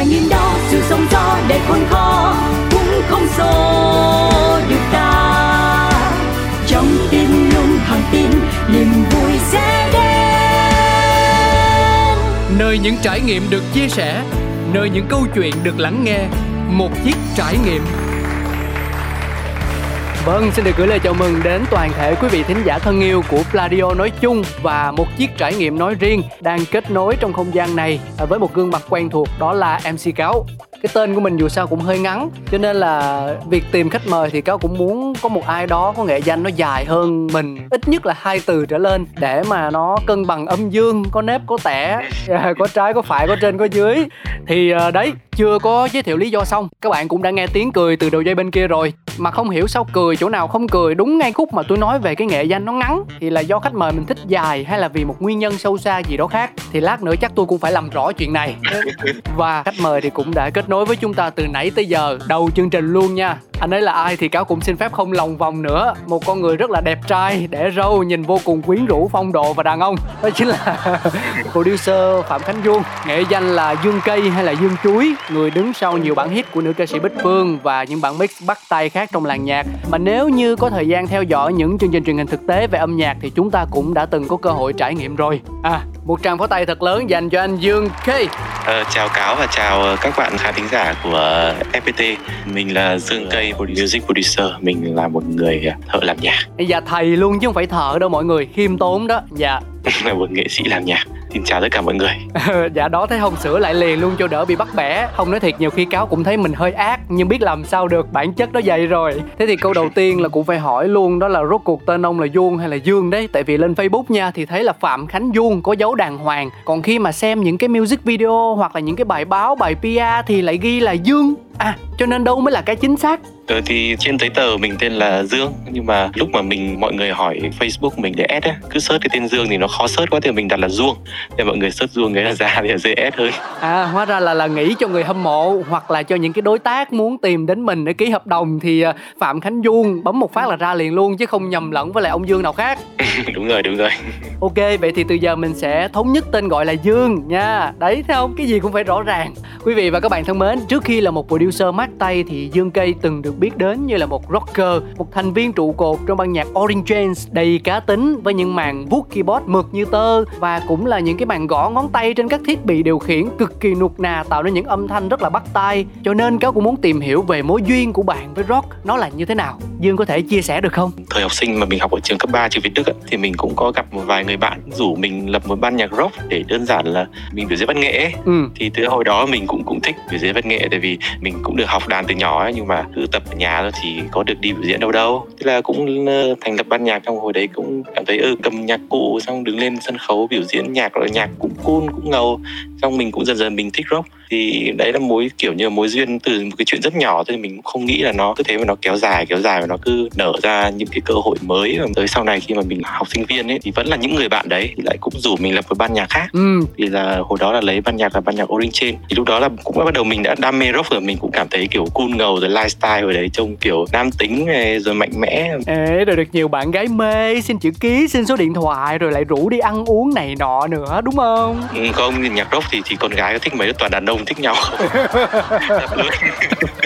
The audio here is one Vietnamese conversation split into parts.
trải nhìn đó, sự sống gió để khôn khó cũng không xô được ta. Trong tim luôn thẳng tin, niềm vui sẽ đến. Nơi những trải nghiệm được chia sẻ, nơi những câu chuyện được lắng nghe, một chiếc trải nghiệm. Vâng, xin được gửi lời chào mừng đến toàn thể quý vị thính giả thân yêu của Pladio nói chung và một chiếc trải nghiệm nói riêng đang kết nối trong không gian này với một gương mặt quen thuộc đó là MC Cáo. Cái tên của mình dù sao cũng hơi ngắn cho nên là việc tìm khách mời thì cáo cũng muốn có một ai đó có nghệ danh nó dài hơn mình ít nhất là hai từ trở lên để mà nó cân bằng âm dương có nếp có tẻ có trái có phải có trên có dưới. Thì ờ, đấy chưa có giới thiệu lý do xong. Các bạn cũng đã nghe tiếng cười từ đầu dây bên kia rồi mà không hiểu sao cười chỗ nào không cười. Đúng ngay khúc mà tôi nói về cái nghệ danh nó ngắn thì là do khách mời mình thích dài hay là vì một nguyên nhân sâu xa gì đó khác. Thì lát nữa chắc tôi cũng phải làm rõ chuyện này. Và khách mời thì cũng đã kết nối với chúng ta từ nãy tới giờ. Đầu chương trình luôn nha anh ấy là ai thì cáo cũng xin phép không lòng vòng nữa. Một con người rất là đẹp trai để râu nhìn vô cùng quyến rũ phong độ và đàn ông. Đó chính là producer phạm khánh dương nghệ danh là dương cây hay là dương chuối. Người đứng sau nhiều bản hit của nữ ca sĩ bích phương và những bản mix bắt tay khác trong làng nhạc. Mà nếu như có thời gian theo dõi những chương trình truyền hình thực tế về âm nhạc thì chúng ta cũng đã từng có cơ hội trải nghiệm rồi. À một tràng pháo tay thật lớn dành cho anh Dương K. Ờ, chào cáo và chào các bạn khán thính giả của ờ, FPT. Mình là Dương Cây, music producer. Mình là một người ờ, thợ làm nhạc. Dạ thầy luôn chứ không phải thợ đâu mọi người, khiêm tốn đó. Dạ. là một nghệ sĩ làm nhạc xin chào tất cả mọi người dạ đó thấy không sửa lại liền luôn cho đỡ bị bắt bẻ không nói thiệt nhiều khi cáo cũng thấy mình hơi ác nhưng biết làm sao được bản chất đó vậy rồi thế thì câu đầu tiên là cũng phải hỏi luôn đó là rốt cuộc tên ông là vuông hay là dương đấy tại vì lên facebook nha thì thấy là phạm khánh vuông có dấu đàng hoàng còn khi mà xem những cái music video hoặc là những cái bài báo bài pr thì lại ghi là dương à cho nên đâu mới là cái chính xác? Ừ, thì trên giấy tờ mình tên là Dương nhưng mà lúc mà mình mọi người hỏi Facebook mình để add á cứ search cái tên Dương thì nó khó search quá thì mình đặt là Duông. Để mọi người search Duông cái là ra thì là dễ add hơn. À hóa ra là là nghĩ cho người hâm mộ hoặc là cho những cái đối tác muốn tìm đến mình để ký hợp đồng thì à, Phạm Khánh Duông bấm một phát là ra liền luôn chứ không nhầm lẫn với lại ông Dương nào khác. Đúng rồi đúng rồi. Ok vậy thì từ giờ mình sẽ thống nhất tên gọi là Dương nha. Đấy thấy không? Cái gì cũng phải rõ ràng. Quý vị và các bạn thân mến trước khi là một producer mát tay thì Dương Cây từng được biết đến như là một rocker, một thành viên trụ cột trong ban nhạc Orange James đầy cá tính với những màn vuốt keyboard mượt như tơ và cũng là những cái màn gõ ngón tay trên các thiết bị điều khiển cực kỳ nuột nà tạo nên những âm thanh rất là bắt tai. Cho nên cáo cũng muốn tìm hiểu về mối duyên của bạn với rock nó là như thế nào. Dương có thể chia sẻ được không? Thời học sinh mà mình học ở trường cấp 3 trường Việt Đức ấy, thì mình cũng có gặp một vài người bạn rủ mình lập một ban nhạc rock để đơn giản là mình biểu diễn văn nghệ ấy. Ừ. Thì từ hồi đó mình cũng cũng thích biểu diễn văn nghệ tại vì mình cũng được học đàn từ nhỏ ấy nhưng mà cứ tập ở nhà thôi thì có được đi biểu diễn đâu đâu. Thế là cũng ờ, thành lập ban nhạc trong hồi đấy cũng cảm thấy ơ ừ, cầm nhạc cụ xong đứng lên sân khấu biểu diễn nhạc rồi nhạc cũng cool cũng ngầu xong mình cũng dần dần mình thích rock. Thì đấy là mối kiểu như là mối duyên từ một cái chuyện rất nhỏ thôi mình cũng không nghĩ là nó cứ thế mà nó kéo dài kéo dài và nó cứ nở ra những cái cơ hội mới. Và tới sau này khi mà mình học sinh viên ấy thì vẫn là những người bạn đấy thì lại cũng rủ mình lập một ban nhạc khác. Ừ. thì là hồi đó là lấy ban nhạc là ban nhạc Orange Chain. Thì lúc đó là cũng bắt đầu mình đã đam mê rock rồi mình cũng cảm thấy kiểu cool ngầu rồi lifestyle ở đấy trông kiểu nam tính rồi mạnh mẽ. Ê, rồi được nhiều bạn gái mê xin chữ ký xin số điện thoại rồi lại rủ đi ăn uống này nọ nữa đúng không? Ừ, không nhạc rock thì thì con gái có thích mấy toàn đàn ông thích nhau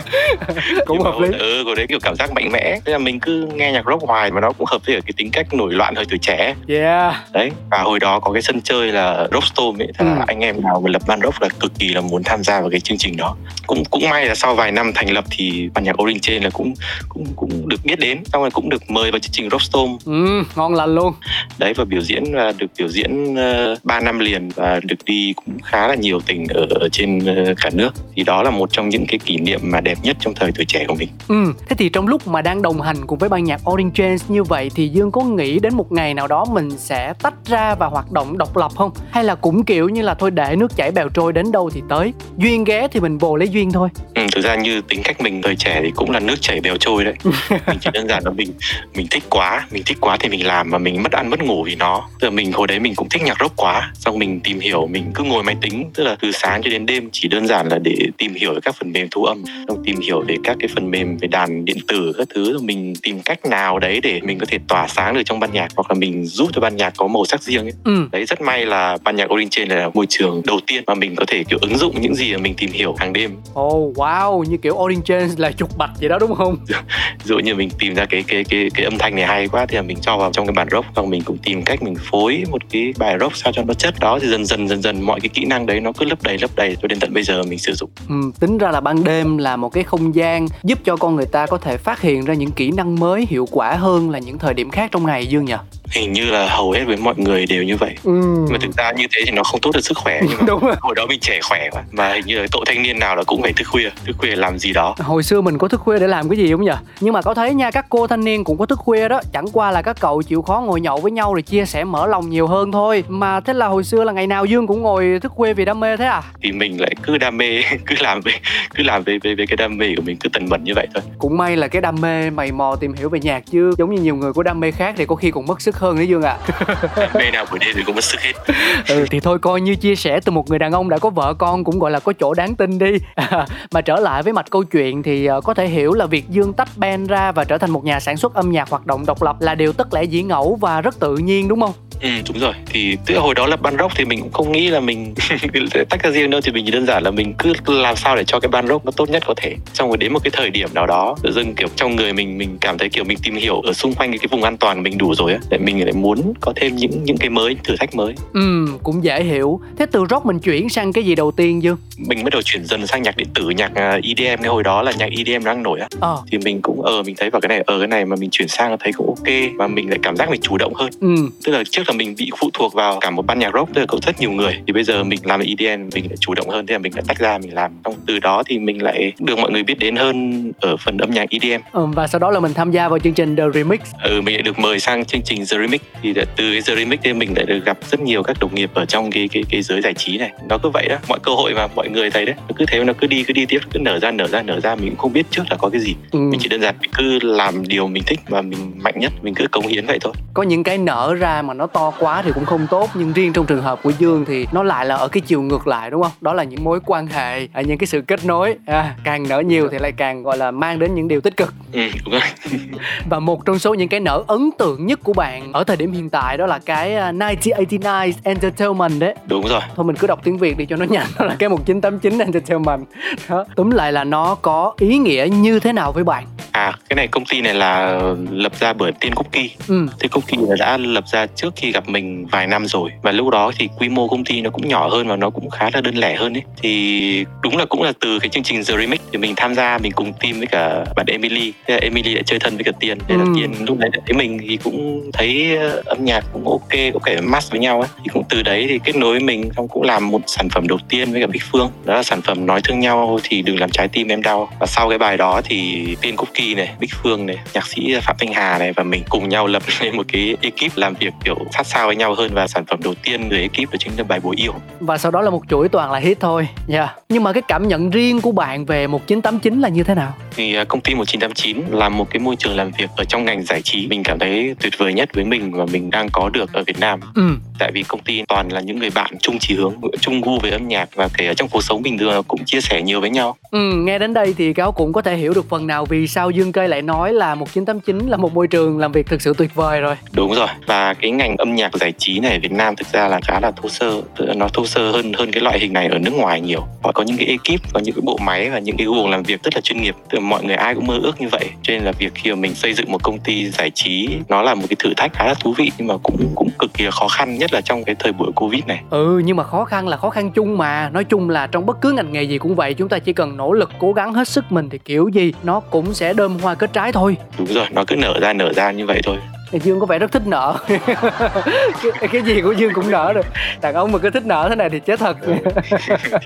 cũng hợp lý. ừ của đấy kiểu cảm giác mạnh mẽ. Thế là mình cứ nghe nhạc rock hoài mà nó cũng hợp với cái tính cách nổi loạn hơi tuổi trẻ. Yeah. Đấy và hồi đó có cái sân chơi là rockstorm ấy thế ừ. là anh em nào mà lập ban rock là cực kỳ là muốn tham gia vào cái chương trình đó. Cũng cũng may là sau vài năm thành lập thì ban nhạc Orange trên là cũng cũng cũng được biết đến xong rồi cũng được mời vào chương trình rockstorm ừ, ngon lành luôn. Đấy và biểu diễn và được biểu diễn uh, ờ, 3 năm liền và được đi cũng khá là nhiều tỉnh ở, ở trên uh, cả nước. Thì đó là một trong những cái kỷ niệm mà đẹp nhất trong thời tuổi trẻ của mình. Ừ thế thì trong lúc mà đang đồng hành cùng với ban nhạc Orange James như vậy thì Dương có nghĩ đến một ngày nào đó mình sẽ tách ra và hoạt động độc lập không? Hay là cũng kiểu như là thôi để nước chảy bèo trôi đến đâu thì tới? Duyên ghé thì mình vồ lấy duyên thôi. Ừ, thực ra như tính cách mình thời trẻ thì cũng là nước chảy bèo trôi đấy. Mình chỉ đơn giản là mình mình thích quá mình thích quá thì mình làm mà mình mất ăn mất ngủ vì nó. Là mình hồi đấy mình cũng thích nhạc rock quá xong mình tìm hiểu mình cứ ngồi máy tính tức là từ sáng cho đến đêm chỉ đơn giản là để tìm hiểu các phần mềm thu âm xong tìm hiểu hiểu về các cái phần mềm về đàn điện tử các thứ mình tìm cách nào đấy để mình có thể tỏa sáng được trong ban nhạc hoặc là mình giúp cho ban nhạc có màu sắc riêng ấy. Ừ. đấy rất may là ban nhạc Orange Chain là môi trường đầu tiên mà mình có thể kiểu ứng dụng những gì mà mình tìm hiểu hàng đêm oh wow như kiểu Orange Chain là trục bạch vậy đó đúng không dụ như mình tìm ra cái cái cái cái âm thanh này hay quá thì là mình cho vào trong cái bản rock và mình cũng tìm cách mình phối một cái bài rock sao cho nó chất đó thì dần dần dần dần mọi cái kỹ năng đấy nó cứ lấp đầy lấp đầy cho đến tận bây giờ mình sử dụng ừ, tính ra là ban đêm là một cái không gian, giúp cho con người ta có thể phát hiện ra những kỹ năng mới hiệu quả hơn là những thời điểm khác trong ngày, dương nhỉ hình như là hầu hết với mọi người đều như vậy. Ừ. mà thực ra như thế thì nó không tốt cho sức khỏe nhưng mà Đúng rồi. hồi đó mình trẻ khỏe quá mà hình như là cậu thanh niên nào là cũng phải thức khuya thức khuya làm gì đó. Hồi xưa mình có thức khuya để làm cái gì không nhỉ nhưng mà có thấy nha các cô thanh niên cũng có thức khuya đó. Chẳng qua là các cậu chịu khó ngồi nhậu với nhau rồi chia sẻ mở lòng nhiều hơn thôi. Mà thế là hồi xưa là ngày nào dương cũng ngồi thức khuya vì đam mê thế à? Thì mình lại cứ đam mê cứ làm về cứ làm về về về cái đam mê của mình cứ tần bẩn như vậy thôi. Cũng may là cái đam mê mày mò tìm hiểu về nhạc chứ. Giống như nhiều người có đam mê khác thì có khi còn mất sức hơn đấy dương ạ? À. mê nào buổi đêm thì cũng mất sức hết. Ừ thì thôi coi như chia sẻ từ một người đàn ông đã có vợ con cũng gọi là có chỗ đáng tin đi. Mà trở lại với mạch câu chuyện thì ờ, có thể hiểu là việc dương tách band ra và trở thành một nhà sản xuất âm nhạc hoạt động độc lập là điều tất lẽ dĩ ngẫu và rất tự nhiên đúng không? Ừ đúng rồi. Thì tức hồi đó là ban rock thì mình cũng không nghĩ là mình tách ra riêng đâu thì mình chỉ đơn giản là mình cứ làm sao để cho cái ban rock nó tốt nhất có thể. Xong rồi đến một cái thời điểm nào đó tự dưng kiểu trong người mình mình cảm thấy kiểu mình tìm hiểu ở xung quanh cái vùng an toàn mình đủ rồi á để mình lại muốn có thêm những những cái mới thử thách mới. Ừ cũng dễ hiểu. Thế từ rock mình chuyển sang cái gì đầu tiên dương? Mình bắt đầu chuyển dần sang nhạc điện tử nhạc à, EDM cái hồi đó là nhạc EDM đang nổi á. Ờ. thì mình cũng ờ mình thấy vào cái này ở ờ, cái này mà mình chuyển sang thấy cũng ok và mình lại cảm giác mình chủ động hơn. Ừ. tức là trước là mình bị phụ thuộc vào cả một ban nhạc rock tức là có rất nhiều người. Thì bây giờ mình làm EDM mình lại chủ động hơn thế là mình lại tách ra mình làm. Xong từ đó thì mình lại được mọi người biết đến hơn ở phần âm nhạc EDM ừ, và sau đó là mình tham gia vào chương trình The Remix. Ừ mình lại được mời sang chương trình The Remix. Thì từ cái The Remix thì mình lại được gặp rất nhiều các đồng nghiệp ở trong cái cái cái giới giải trí này. Nó cứ vậy đó mọi cơ hội mà mọi người thấy đấy nó cứ thế nó cứ đi cứ đi tiếp cứ nở ra nở ra nở ra mình cũng không biết trước là có cái gì. Ừ. mình chỉ đơn giản mình cứ làm điều mình thích và mình mạnh nhất mình cứ cống hiến vậy thôi. Có những cái nở ra mà nó to quá thì cũng không tốt nhưng riêng trong trường hợp của dương thì nó lại là ở cái chiều ngược lại đúng không? Đó là những mối quan hệ à, những cái sự kết nối. À, càng nở nhiều thì lại càng gọi là mang đến những điều tích cực. Ừ, đúng rồi. và một trong số những cái nở ấn tượng nhất của bạn ở thời điểm hiện tại đó là cái 1989 à, Entertainment đấy. Đúng rồi. Thôi mình cứ đọc tiếng Việt đi cho nó nhanh đó là cái 1989 Entertainment. Đó. Túm lại là nó có ý nghĩa như thế nào với bạn? À cái này công ty này là lập ra bởi tiên cookie ừ. tiên cookie đã lập ra trước khi gặp mình vài năm rồi. Và lúc đó thì quy mô công ty nó cũng nhỏ hơn và nó cũng khá là đơn lẻ hơn ấy. Thì đúng là cũng là từ cái chương trình The Remix thì mình tham gia mình cùng team với cả bạn Emily. Thế là Emily lại chơi thân với cả Tiên. Thế là ừ. Tiên lúc đấy thấy mình thì cũng thấy ờ, âm nhạc cũng ok có thể match với nhau ấy. Thì cũng từ đấy thì kết nối với mình xong cũng làm một sản phẩm đầu tiên với cả Bích Phương. Đó là sản phẩm nói thương nhau thì đừng làm trái tim em đau. Và sau cái bài đó thì Tiên Cookie này Bích Phương này nhạc sĩ Phạm Thanh Hà này và mình cùng nhau lập lên một cái ekip làm việc kiểu sát sao với nhau hơn và sản phẩm đầu tiên người ekip đó chính là bài bố yêu và sau đó là một chuỗi toàn là hit thôi nha yeah. nhưng mà cái cảm nhận riêng của bạn về 1989 là như thế nào thì à, công ty 1989 là một cái môi trường làm việc ở trong ngành giải trí mình cảm thấy tuyệt vời nhất với mình và mình đang có được ở Việt Nam ừ. Tại vì công ty toàn là những người bạn chung chí hướng chung gu về âm nhạc và kể ở trong cuộc sống bình thường cũng chia sẻ nhiều với nhau. Ừ, nghe đến đây thì cáo cũng có thể hiểu được phần nào vì sao Dương Cây lại nói là 1989 là một môi trường làm việc thực sự tuyệt vời rồi. Đúng rồi và cái ngành âm nhạc giải trí này ở Việt Nam thực ra là khá là thô sơ nó thô sơ hơn hơn cái loại hình này ở nước ngoài nhiều. Họ có những cái ekip có những cái bộ máy và những cái guồng làm việc rất là chuyên nghiệp từ mọi người ai cũng mơ ước như vậy. Cho nên là việc khi mà mình xây dựng một công ty giải trí nó là một cái thử thách khá là thú vị nhưng mà cũng cũng cực kỳ khó khăn nhất là trong cái thời buổi covid này. Ừ nhưng mà khó khăn là khó khăn chung mà. Nói chung là trong bất cứ ngành nghề gì cũng vậy chúng ta chỉ cần nỗ lực cố gắng hết sức mình thì kiểu gì nó cũng sẽ đơm hoa kết trái thôi. Đúng rồi nó cứ nở ra nở ra như vậy thôi Dương có vẻ rất thích nợ. Cái, cái gì của Dương cũng nợ được. Đàn ông mà cứ thích nợ thế này thì chết thật.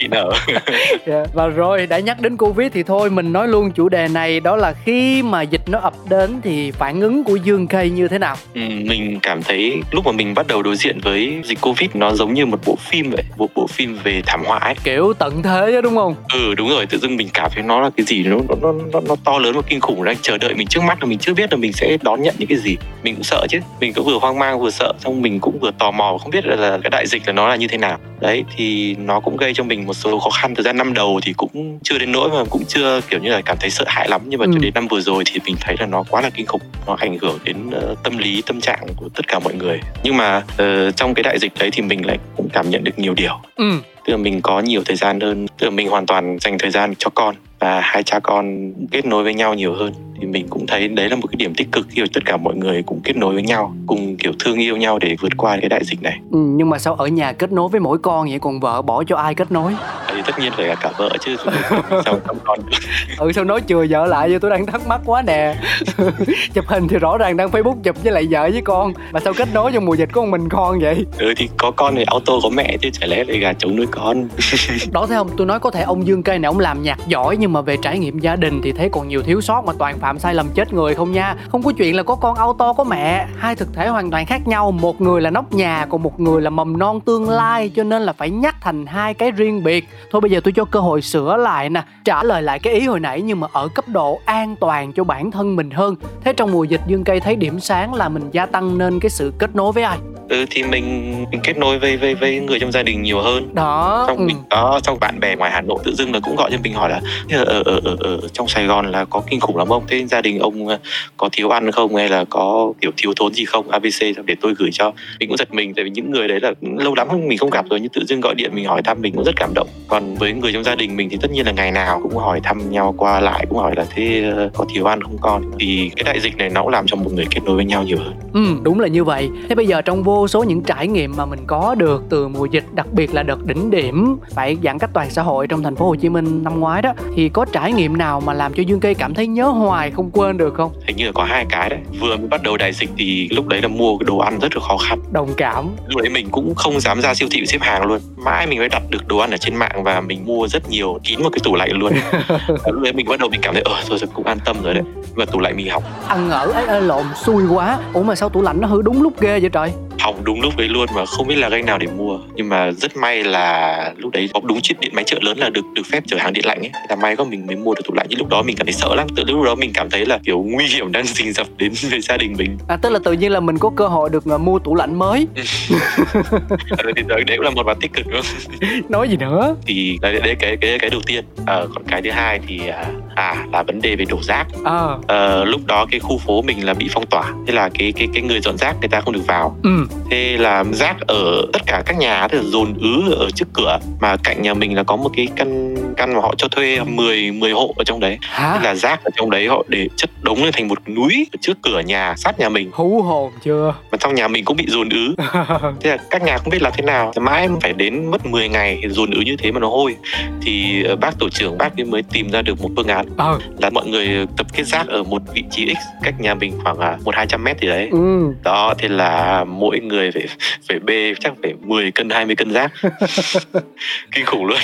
Thì nợ. Yeah. Dạ, và rồi đã nhắc đến Covid thì thôi mình nói luôn chủ đề này đó là khi mà dịch nó ập đến thì phản ứng của Dương Cây như thế nào? Ừ, mình cảm thấy lúc mà mình bắt đầu đối diện với dịch Covid nó giống như một bộ phim vậy một bộ phim về thảm họa ấy. Kiểu tận thế đó, đúng không? Ừ đúng rồi tự dưng mình cảm thấy nó là cái gì nó nó nó, nó to lớn và kinh khủng. Đang chờ đợi mình trước mắt là mình chưa biết là mình sẽ đón nhận những cái gì. Mình cũng sợ chứ. Mình cũng vừa hoang mang vừa sợ xong mình cũng vừa tò mò không biết là cái đại dịch là nó là như thế nào. Đấy thì nó cũng gây cho mình một số khó khăn. Thời gian năm đầu thì cũng chưa đến nỗi mà cũng chưa kiểu như là cảm thấy sợ hãi lắm. Nhưng mà ừ. cho đến năm vừa rồi thì mình thấy là nó quá là kinh khủng. Nó ảnh hưởng đến uh, tâm lý tâm trạng của tất cả mọi người. Nhưng mà uh, trong cái đại dịch đấy thì mình lại cũng cảm nhận được nhiều điều. Ừ. Tức là mình có nhiều thời gian hơn tức là mình hoàn toàn dành thời gian cho con và hai cha con kết nối với nhau nhiều hơn thì mình cũng thấy đấy là một cái điểm tích cực khi tất cả mọi người cũng kết nối với nhau cùng kiểu thương yêu nhau để vượt qua cái đại dịch này. Ừ, nhưng mà sao ở nhà kết nối với mỗi con vậy? Còn vợ bỏ cho ai kết nối? Thì tất nhiên phải là cả vợ chứ sao không con ừ sao nói chừa vợ lại vậy? Tôi đang thắc mắc quá nè. Chụp hình thì rõ ràng đang facebook chụp với lại vợ với con. Mà sao kết nối trong mùa dịch có một mình con vậy? Ừ thì có con thì auto có mẹ chứ chả lẽ lại gà trống nuôi con. Đó thấy không? Tôi nói có thể ông dương cây này ông làm nhạc giỏi nhưng mà về trải nghiệm gia đình thì thấy còn nhiều thiếu sót mà toàn phạm sai lầm chết người không nha. Không có chuyện là có con auto có mẹ. Hai thực thể hoàn toàn khác nhau. Một người là nóc nhà còn một người là mầm non tương lai. Cho nên là phải nhắc thành hai cái riêng biệt. Thôi bây giờ tôi cho cơ hội sửa lại nè trả lời lại cái ý hồi nãy nhưng mà ở cấp độ an toàn cho bản thân mình hơn. Thế trong mùa dịch dương cây thấy điểm sáng là mình gia tăng nên cái sự kết nối với ai? Ừ thì mình mình kết nối với với với người trong gia đình nhiều hơn. Đó xong ừ. mình có trong bạn bè ngoài hà nội tự dưng là cũng gọi cho mình hỏi là ở ở ở, ở trong sài gòn là có kinh khủng lắm không? Thế gia đình ông ờ, có thiếu ăn không hay là có kiểu thiếu thốn gì không? Abc để tôi gửi cho mình cũng giật mình tại vì những người đấy là lâu lắm mình không gặp rồi nhưng tự dưng gọi điện mình hỏi thăm mình cũng rất cảm động. Còn với người trong gia đình mình thì tất nhiên là ngày nào cũng hỏi thăm nhau qua lại cũng hỏi là thế ờ, có thiếu ăn không con? Thì cái đại dịch này nó cũng làm cho một người kết nối với nhau nhiều hơn. Ừ đúng là như vậy. Thế bây giờ trong vô số những trải nghiệm mà mình có được từ mùa dịch đặc biệt là đợt đỉnh điểm phải giãn cách toàn xã hội trong thành phố Hồ Chí Minh năm ngoái đó thì có trải nghiệm nào mà làm cho Dương Cây cảm thấy nhớ hoài không quên được không? Hình như là có hai cái đấy. Vừa mới bắt đầu đại dịch thì lúc đấy là mua cái đồ ăn rất là khó khăn. Đồng cảm. Lúc đấy mình cũng không dám ra siêu thị xếp hàng luôn. Mãi mình mới đặt được đồ ăn ở trên mạng và mình mua rất nhiều kín một cái tủ lạnh luôn. lúc đấy mình bắt đầu mình cảm thấy ờ thôi rồi cũng an tâm rồi đấy. Và tủ lạnh mình hỏng. Ăn ở ấy lộn xui quá. Ủa mà sao tủ lạnh nó hư đúng lúc ghê vậy trời? Hỏng đúng lúc đấy luôn mà không biết là ganh nào để mua. Nhưng mà rất may là lúc đấy có đúng chiếc điện máy chợ lớn là được được phép chở hàng điện lạnh ấy. Là may có mình mới mua được tủ lạnh. Nhưng lúc đó mình cảm thấy sợ lắm. Từ lúc đó mình cảm thấy là kiểu nguy hiểm đang rình rập đến với gia đình mình. À tức là tự nhiên là mình có cơ hội được uh, mua tủ lạnh mới. Ừ, thì đấy cũng là một mặt tích cực đúng nói gì nữa? Thì đấy, đấy cái cái cái đầu tiên. À, còn cái thứ hai thì à, à là vấn đề về đổ rác. À. à, lúc đó cái khu phố mình là bị phong tỏa thế là cái cái cái người dọn rác người ta không được vào. Ừ. Thế là rác ở tất cả các nhà thì dồn ứ ở trước cửa mà cạnh nhà mình là có một cái căn căn mà họ cho thuê 10 10 hộ ở trong đấy. Hả? thế là rác ở trong đấy họ để chất đống lên thành một núi ở trước cửa nhà sát nhà mình. Hú hồn chưa? Mà trong nhà mình cũng bị dồn ứ. Thế là các nhà không biết làm thế nào. Mãi phải đến mất 10 ngày dồn ứ như thế mà nó hôi. Thì ờ, bác tổ trưởng bác mới tìm ra được một phương án ừ. là mọi người tập kết rác ở một vị trí x cách nhà mình khoảng à, một hai trăm mét gì đấy. Ừ. đó thế là mỗi người phải phải bê chắc phải 10 cân 20 cân rác. Kinh khủng luôn.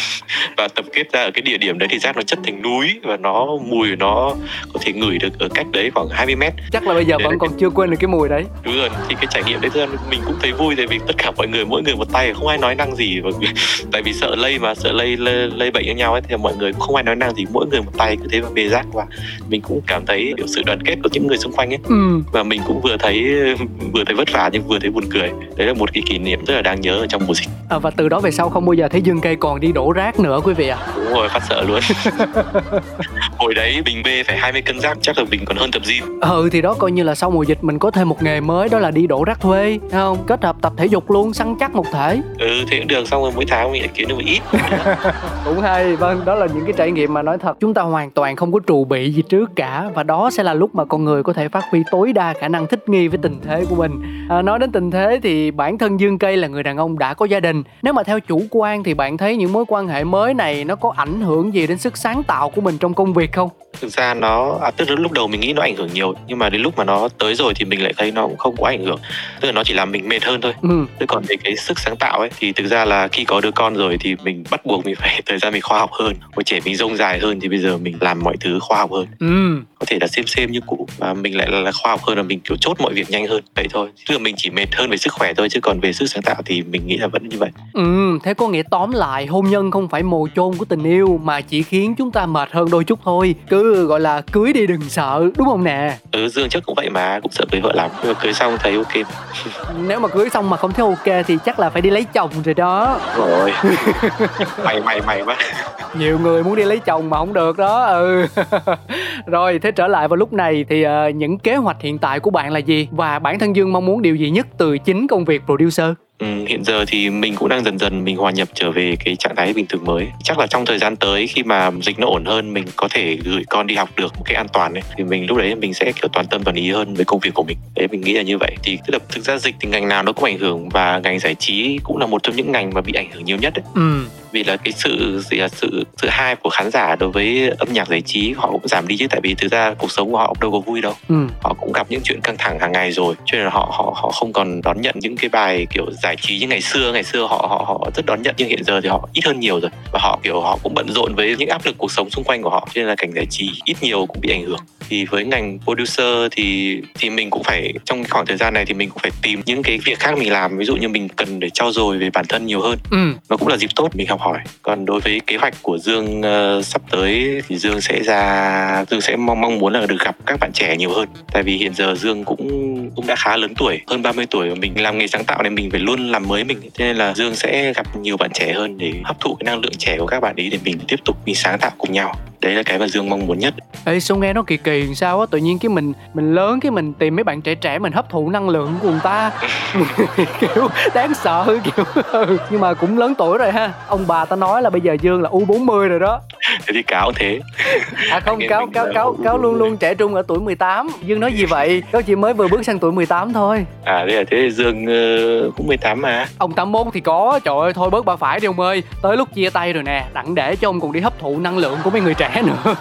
Và tập kết ra ở cái địa điểm đấy thì rác nó chất thành núi và nó mùi nó có thể ngửi được ở cách đấy khoảng 20 mét. Chắc là bây giờ vẫn còn chưa quên được cái mùi đấy. Đúng rồi thì cái trải nghiệm đấy ra mình cũng thấy vui tại vì tất cả mọi người mỗi người một tay không ai nói năng gì. Và tại vì sợ lây mà sợ lây lây, lây bệnh cho nhau ấy thì mọi người cũng không ai nói năng gì mỗi người một tay cứ thế mà bê rác qua mình cũng cảm thấy kiểu sự đoàn kết của những người xung quanh ấy. Ừ. và mình cũng vừa thấy vừa thấy vất vả nhưng vừa thấy buồn cười. Đấy là một cái kỷ niệm rất là đáng nhớ ở trong mùa dịch. À, và từ đó về sau không bao giờ thấy dương cây còn đi đổ rác nữa quý vị ạ. À? đúng rồi phát sợ luôn. Hồi đấy bình bê phải 20 cân rác chắc là mình còn hơn tập gym. Ừ thì đó coi như là sau mùa dịch mình có thêm một nghề mới đó là đi đổ rác thuê không? Kết hợp tập thể dục luôn săn chắc một thể. Ừ thế cũng được xong rồi mỗi tháng mình lại kiếm được một ít. Cũng hay vâng đó là những cái trải nghiệm mà nói thật. Chúng ta hoàn toàn bạn không có trù bị gì trước cả. Và đó sẽ là lúc mà con người có thể phát huy tối đa khả năng thích nghi với tình thế của mình. À, nói đến tình thế thì bản thân dương cây là người đàn ông đã có gia đình. Nếu mà theo chủ quan thì bạn thấy những mối quan hệ mới này nó có ảnh hưởng gì đến sức sáng tạo của mình trong công việc không? Thực ra nó à, tức là lúc đầu mình nghĩ nó ảnh hưởng nhiều nhưng mà đến lúc mà nó tới rồi thì mình lại thấy nó cũng không có ảnh hưởng. Tức là nó chỉ làm mình mệt hơn thôi. Ừ. còn về cái sức sáng tạo ấy thì thực ra là khi có đứa con rồi thì mình bắt buộc mình phải thời gian mình khoa học hơn. Hồi trẻ mình rông dài hơn thì bây giờ mình làm mọi thứ khoa học hơn. Ừ. Có thể là xem xem như cũ và mình lại là, là khoa học hơn là mình kiểu chốt mọi việc nhanh hơn. Vậy thôi. Tức là mình chỉ mệt hơn về sức khỏe thôi chứ còn về sức sáng tạo thì mình nghĩ là vẫn như vậy. Ừ thế có nghĩa tóm lại hôn nhân không phải mồ chôn của tình yêu mà chỉ khiến chúng ta mệt hơn đôi chút thôi. Cứ gọi là cưới đi đừng sợ đúng không nè? Ừ dương trước cũng vậy mà cũng sợ cưới vợ lắm nhưng mà cưới xong thấy ok nếu mà cưới xong mà không thấy ok thì chắc là phải đi lấy chồng rồi đó. Rồi. Mày mày mày quá. Nhiều người muốn đi lấy chồng mà không được đó ừ. Rồi thế trở lại vào lúc này thì uh, những kế hoạch hiện tại của bạn là gì? Và bản thân dương mong muốn điều gì nhất từ chính công việc producer Ừ, hiện giờ thì mình cũng đang dần dần mình hòa nhập trở về cái trạng thái bình thường mới. Chắc là trong thời gian tới khi mà dịch nó ổn hơn mình có thể gửi con đi học được một cái an toàn ấy thì mình lúc đấy mình sẽ kiểu toàn tâm toàn ý hơn với công việc của mình. Đấy mình nghĩ là như vậy. Thì tức là thực ra dịch thì ngành nào nó cũng ảnh hưởng và ngành giải trí cũng là một trong những ngành mà bị ảnh hưởng nhiều nhất ấy. ừ vì là cái sự gì là sự sự hai của khán giả đối với âm nhạc giải trí họ cũng giảm đi chứ. Tại vì thực ra cuộc sống của họ cũng đâu có vui đâu. Ừ. họ cũng gặp những chuyện căng thẳng hàng ngày rồi cho nên là họ họ họ không còn đón nhận những cái bài kiểu giải trí như ngày xưa. Ngày xưa họ họ họ rất đón nhận nhưng hiện giờ thì họ ít hơn nhiều rồi. Và họ kiểu họ cũng bận rộn với những áp lực cuộc sống xung quanh của họ cho nên là cảnh giải trí ít nhiều cũng bị ảnh hưởng thì với ngành producer thì thì mình cũng phải trong khoảng thời gian này thì mình cũng phải tìm những cái việc khác mình làm. Ví dụ như mình cần để trau dồi về bản thân nhiều hơn. Ừ. nó cũng là dịp tốt mình học hỏi. Còn đối với kế hoạch của dương uh, sắp tới thì dương sẽ ra dương sẽ mong mong muốn là được gặp các bạn trẻ nhiều hơn. Tại vì hiện giờ dương cũng cũng đã khá lớn tuổi hơn 30 tuổi. Và mình làm nghề sáng tạo này mình phải luôn làm mới mình. Cho nên là dương sẽ gặp nhiều bạn trẻ hơn để hấp thụ cái năng lượng trẻ của các bạn ấy để mình tiếp tục mình sáng tạo cùng nhau đấy là cái mà dương mong muốn nhất. Ê sao nghe nó kỳ kỳ sao á? Tự nhiên cái mình mình lớn cái mình tìm mấy bạn trẻ trẻ mình hấp thụ năng lượng của người ta. Kiểu đáng sợ kiểu ừ. nhưng mà cũng lớn tuổi rồi ha. Ông bà ta nói là bây giờ dương là u 40 rồi đó. Thế thì cáo thế. À không cáo cáo cáo cáo luôn luôn trẻ trung ở tuổi 18 dương nói gì vậy? Cáo chỉ mới vừa bước sang tuổi 18 thôi. À thế là thế dương uh, cũng 18 mà. Ông 81 thì có. Trời ơi thôi bớt bà phải đi ông ơi. Tới lúc chia tay rồi nè đặng để cho ông còn đi hấp thụ năng lượng của mấy người trẻ nữa.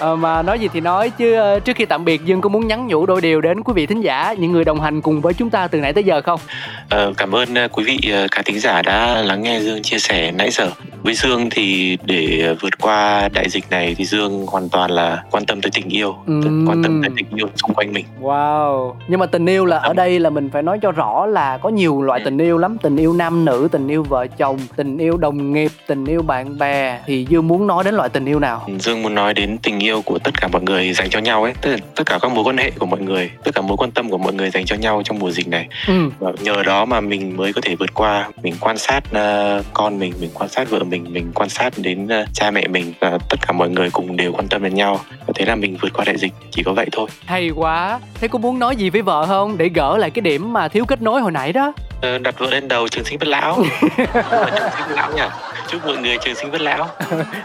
À, mà nói gì thì nói chứ ờ, trước khi tạm biệt dương có muốn nhắn nhủ đôi điều đến quý vị thính giả những người đồng hành cùng với chúng ta từ nãy tới giờ không? À, cảm ơn quý vị cả thính giả đã lắng nghe dương chia sẻ nãy giờ. Với dương thì để vượt qua đại dịch này thì dương hoàn toàn là quan tâm tới tình yêu uhm. quan tâm tới tình yêu xung quanh mình. Wow. Nhưng mà tình yêu là ở đây là mình phải nói cho rõ là có nhiều loại tình yêu lắm. Tình yêu nam nữ tình yêu vợ chồng tình yêu đồng nghiệp tình yêu bạn bè. Thì dương muốn nói đến loại tình yêu nào? Dương muốn nói đến tình yêu của tất cả mọi người dành cho nhau ấy tức là tất cả các mối quan hệ của mọi người tất cả mối quan tâm của mọi người dành cho nhau trong mùa dịch này. Ừ. và nhờ đó mà mình mới có thể vượt qua mình quan sát uh, con mình mình quan sát vợ mình mình quan sát đến uh, cha mẹ mình và tất cả mọi người cùng đều quan tâm đến nhau. Và thế là mình vượt qua đại dịch chỉ có vậy thôi. Hay quá. Thế có muốn nói gì với vợ không? Để gỡ lại cái điểm mà thiếu kết nối hồi nãy đó. Ờ, đặt vợ lên đầu trường sinh bất lão. Trường sinh bất lão nhỉ? Chúc mọi người trường sinh bất lão.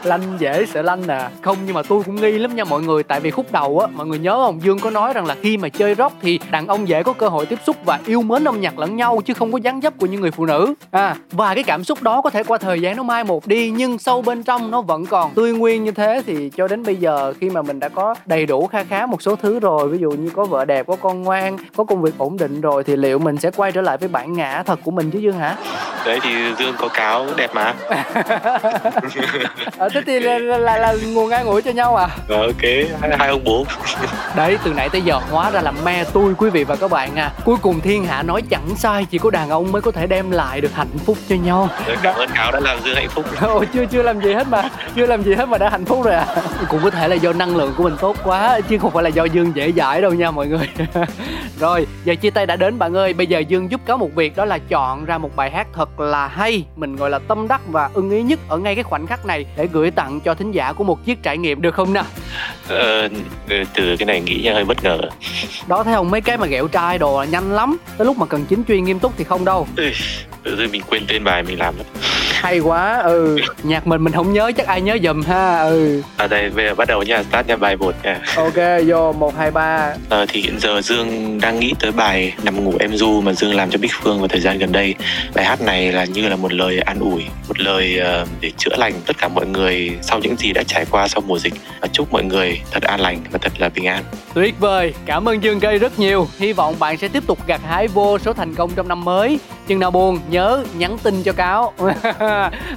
Lanh dễ sợ lanh à. Không nhưng mà tôi cũng nghi lắm nha mọi người. Tại vì khúc đầu á mọi người nhớ không? Dương có nói rằng là khi mà chơi rock thì đàn ông dễ có cơ hội tiếp xúc và yêu mến âm nhạc lẫn nhau chứ không có dáng dấp của những người phụ nữ. À và cái cảm xúc đó có thể qua thời gian nó mai một đi nhưng sâu bên trong nó vẫn còn. Tươi nguyên như thế thì cho đến bây giờ khi mà mình đã có đầy đủ kha khá một số thứ rồi ví dụ như có vợ đẹp có con ngoan có công việc ổn định rồi thì liệu mình sẽ quay trở lại với bản ngã thật của mình chứ dương hả? Đấy thì dương có cáo đẹp mà. À, thế thì là, là, là, là nguồn ngang ngủi cho nhau à? Rồi ok hai, hai ông bố. Đấy từ nãy tới giờ hóa ra là me tôi quý vị và các bạn à. Cuối cùng thiên hạ nói chẳng sai chỉ có đàn ông mới có thể đem lại được hạnh phúc cho nhau. Rồi, cảm ơn cáo đã làm dương hạnh phúc. Ôi chưa chưa làm gì hết mà chưa làm gì hết mà đã hạnh phúc rồi à. Cũng có thể là do năng lượng của mình tốt quá chứ không phải là do dương dễ dãi đâu nha mọi người. Rồi giờ chia tay đã đến bạn ơi. Bây giờ dương giúp cáo một việc đó là chọn ra một bài hát thật là hay mình gọi là tâm đắc và ưng ý nhất ở ngay cái khoảnh khắc này để gửi tặng cho thính giả của một chiếc trải nghiệm được không nào ờ, từ cái này nghĩ hơi bất ngờ. Đó thấy không? Mấy cái mà ghẹo trai đồ là nhanh lắm. Tới lúc mà cần chính chuyên nghiêm túc thì không đâu. Tự dưng mình quên tên bài mình làm mất hay quá. Ừ nhạc mình mình không nhớ chắc ai nhớ dùm ha. Ừ. À đây bây giờ bắt đầu nha start nha bài một nha. Ok vô một hai ba. Ờ, thì hiện giờ dương đang nghĩ tới bài nằm ngủ em du mà dương làm cho bích phương vào thời gian gần đây. Bài hát này là như là một lời an ủi một lời uh, để chữa lành tất cả mọi người sau những gì đã trải qua sau mùa dịch. Và chúc mọi người thật an lành và thật là bình an. Tuyệt vời cảm ơn dương gây rất nhiều. Hy vọng bạn sẽ tiếp tục gặt hái vô số thành công trong năm mới chừng nào buồn, nhớ nhắn tin cho cáo.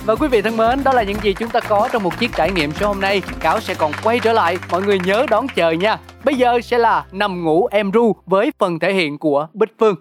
Và quý vị thân mến, đó là những gì chúng ta có trong một chiếc trải nghiệm số hôm nay. Cáo sẽ còn quay trở lại, mọi người nhớ đón chờ nha. Bây giờ sẽ là nằm ngủ em ru với phần thể hiện của bích phương.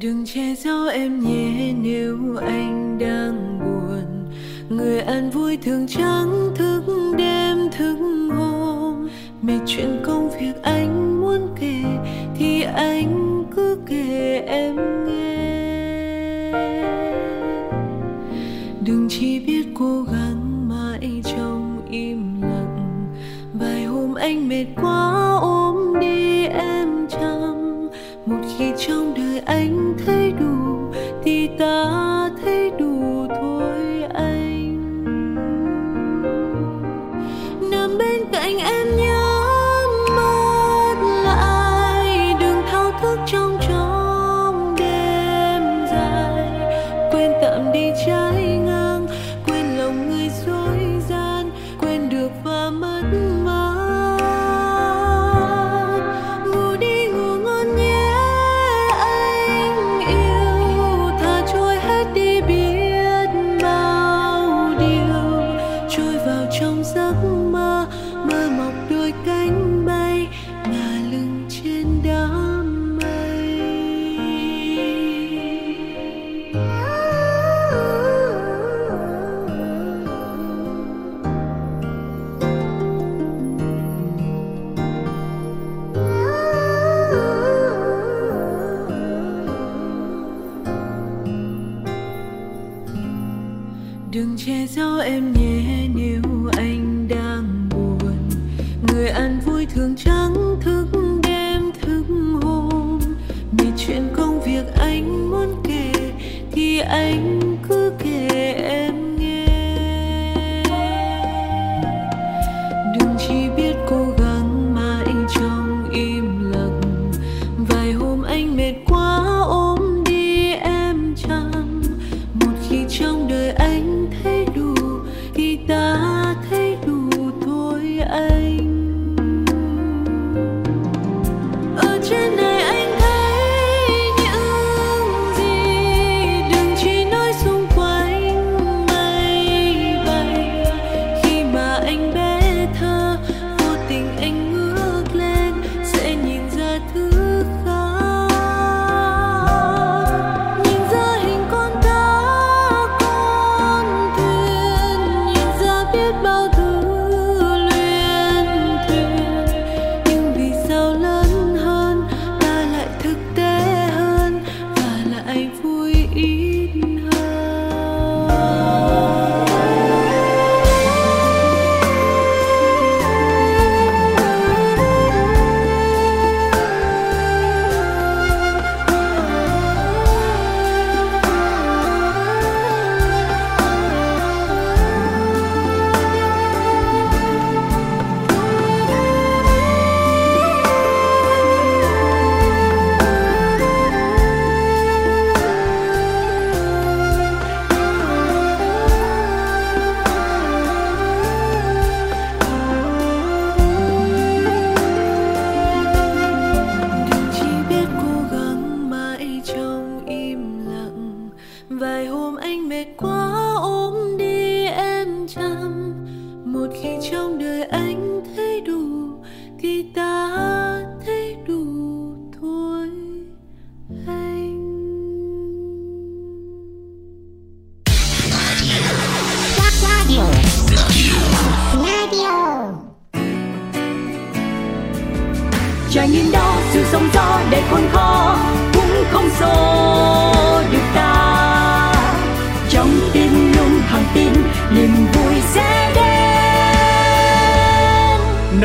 đừng che giấu em nhé, nếu anh đang buồn. Người ăn vui thường trắng, thức đêm, thức hôm. Mệt chuyện công việc anh muốn kể, thì anh cứ kể em nghe. Đừng chỉ biết cố gắng mãi trong im lặng. Vài hôm anh mệt quá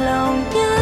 lòng nhớ